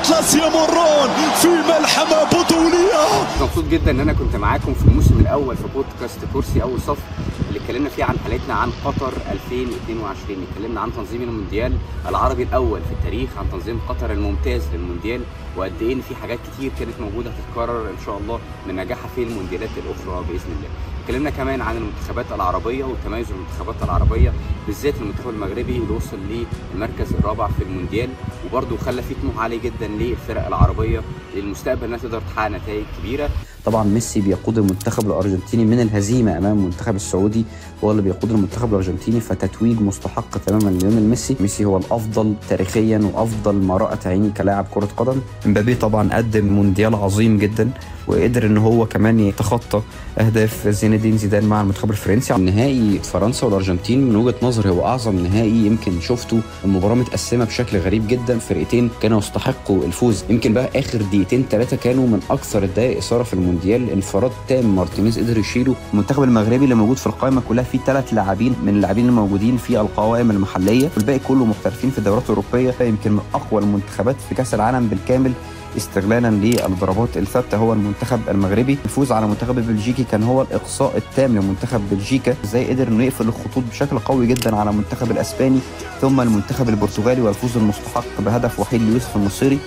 الأطلس يمرون في ملحمة بطولية. مبسوط جدا إن أنا كنت معاكم في الموسم الأول في بودكاست كرسي أول صف اللي اتكلمنا فيه عن حلقتنا عن قطر 2022 اتكلمنا عن تنظيم المونديال العربي الأول في التاريخ عن تنظيم قطر الممتاز للمونديال وقد إيه إن في حاجات كتير كانت موجودة هتتكرر إن شاء الله من نجاحها في المونديالات الأخرى بإذن الله. اتكلمنا كمان عن المنتخبات العربية وتميز المنتخبات العربية بالذات المنتخب المغربي اللي وصل للمركز الرابع في المونديال وبرده خلى فيه طموح عالي جدا للفرق العربية للمستقبل إنها تقدر تحقق نتائج كبيرة. طبعا ميسي بيقود المنتخب الأرجنتيني من الهزيمة أمام المنتخب السعودي هو اللي بيقود المنتخب الأرجنتيني فتتويج مستحق تماما ليونيل ميسي. ميسي هو الأفضل تاريخيا وأفضل ما رات عيني كلاعب كرة قدم. إمبابي طبعا قدم مونديال عظيم جدا. وقدر إن هو كمان يتخطى أهداف زين الدين زيدان مع المنتخب الفرنسي. نهائي فرنسا والأرجنتين من وجهة نظري هو أعظم نهائي يمكن شفته المباراه متقسمة بشكل غريب جدا. فرقتين كانوا يستحقوا الفوز. يمكن بقى آخر دقيقتين ثلاثة كانوا من أكثر الدقائق إثارة في المونديال. انفراد تام مارتينيز قدر يشيله. المنتخب المغربي اللي موجود في القائمة كلها فيه ثلاث لاعبين من اللاعبين الموجودين في القوائم المحلية. والباقي كله محترفين في الدورات الأوروبية. يمكن من أقوى المنتخبات في كأس العالم بالكامل. استغلالا للضربات. الثابتة هو المنتخب المغربي. الفوز على منتخب بلجيكي كان هو الإقصاء التام لمنتخب بلجيكا. إزاي قدر إنه يقفل الخطوط بشكل قوي جدا على المنتخب الأسباني ثم المنتخب البرتغالي والفوز المستحق بهدف وحيد ليوسف النصيري.